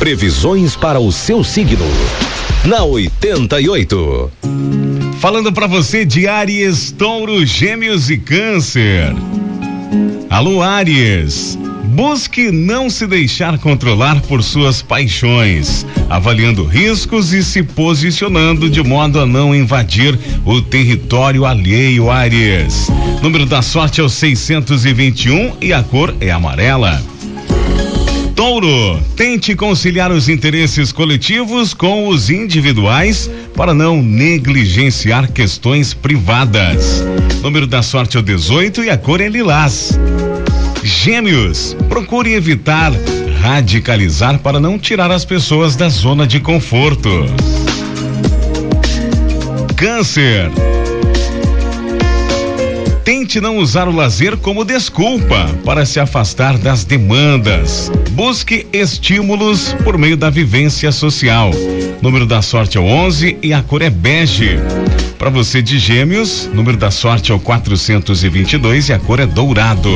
Previsões para o seu signo. Na 88. Falando para você de Aries, Touro, Gêmeos e Câncer. Alô, Aries. Busque não se deixar controlar por suas paixões, avaliando riscos e se posicionando de modo a não invadir o território alheio, Aries. Número da sorte é o 621 e a cor é amarela. Touro, tente conciliar os interesses coletivos com os individuais para não negligenciar questões privadas. Número da sorte é o 18 e a cor é lilás. Gêmeos, procure evitar radicalizar para não tirar as pessoas da zona de conforto. Câncer. Tente não usar o lazer como desculpa para se afastar das demandas. Busque estímulos por meio da vivência social. Número da sorte é o 11 e a cor é bege. Para você de Gêmeos, número da sorte é o 422 e a cor é dourado.